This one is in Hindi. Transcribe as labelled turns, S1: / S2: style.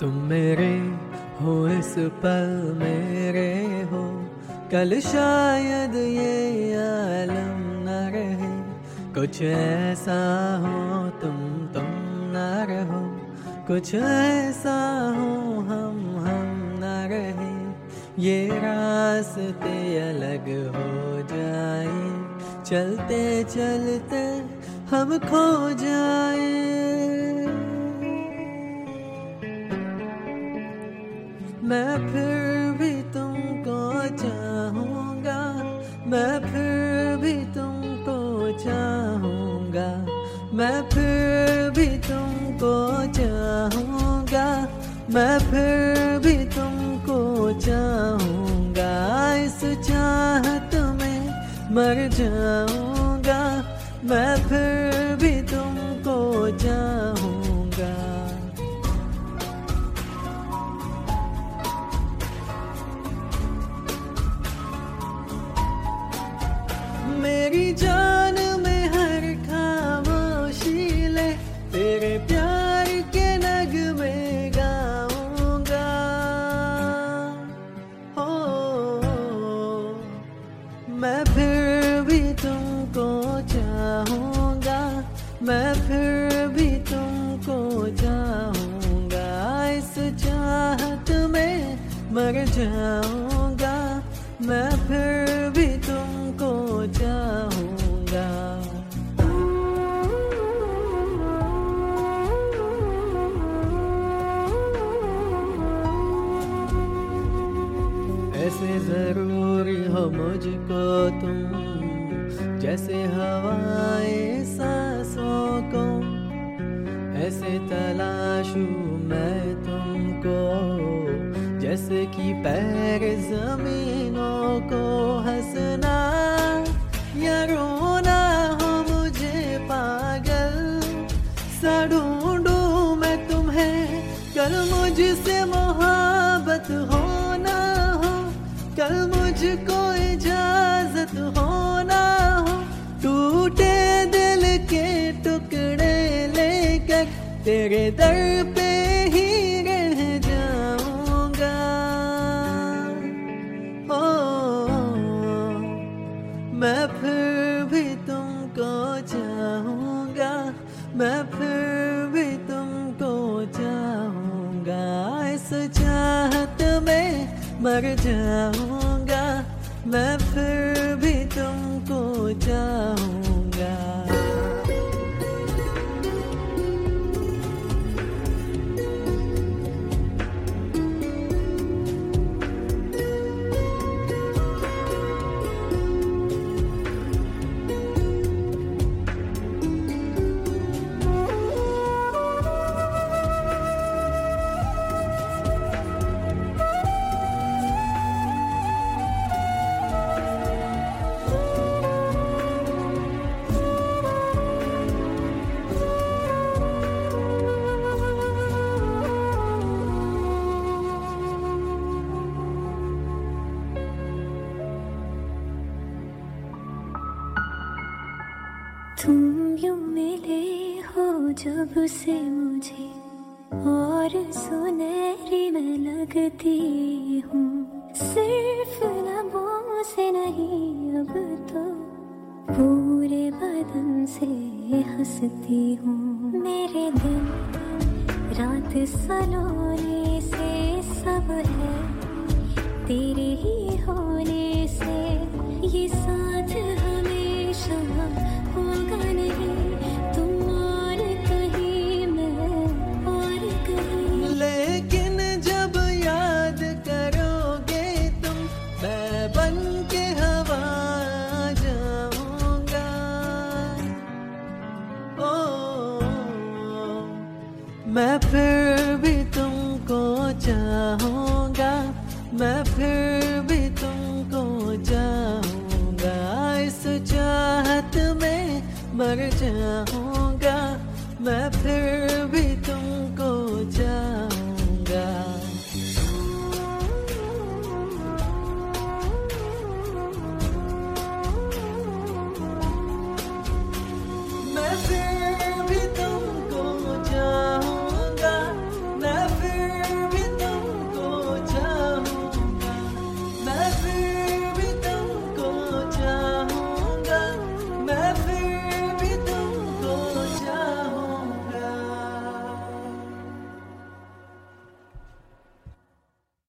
S1: तुम मेरे हो, इस पल मेरे हो। कल शायद ये आलम न रहे। कुछ ऐसा हो, तुम तुम न रहो। कुछ ऐसा हो, हम हम न रहे। ये रास्ते अलग हो जाए। चलते चलते हम खो जाए। मैं फिर भी तुमको चाहूँगा। मैं फिर भी तुमको चाहूँगा। मैं फिर भी तुमको चाहूँगा। मैं फिर भी तुमको चाहूँगा। इस चाहत में मर जाऊँगा। मैं फिर भी तुमको चाहूँगा मेरी जान में हर खामोशी ले, तेरे प्यार के नग में गाऊँगा। हो, मैं फिर भी तुमको चाहूँगा, मैं फिर भी तुमको चाहूँगा। इस चाहत में मर जाऊँगा, मैं फिर ज़रूरी हो मुझको तुम जैसे हवाएँ सांसों को, ऐसे तलाशू मैं तुमको, जैसे कि पैर जमीनों को हंसना। या रोना हो मुझे पागल सा ढूंढू मैं तुम्हें, कल मुझसे मोहब्बत हो कल मुझको इजाज़त हो ना हो। टूटे दिल के टुकड़े लेकर तेरे दर पे ही रह जाऊँगा। ओ, मैं फिर भी तुमको चाहूँगा, मैं फिर भी तुमको चाहूँगा। इस चाहत में मर जाऊँगा मैं फिर भी तुमको चाहूँगा।
S2: तुम मिले हो जब से मुझे और सुनहरी मैं लगती हूँ। सिर्फ़ लबों से नहीं, अब तो पूरे बदन से हंसती हूँ। मेरे दिन रात सलोने से सब है, तेरे ही
S1: मैं फिर भी तुमको चाहूँगा, मैं फिर भी तुमको चाहूँगा। इस चाहत में मर जाऊँगा, मैं फिर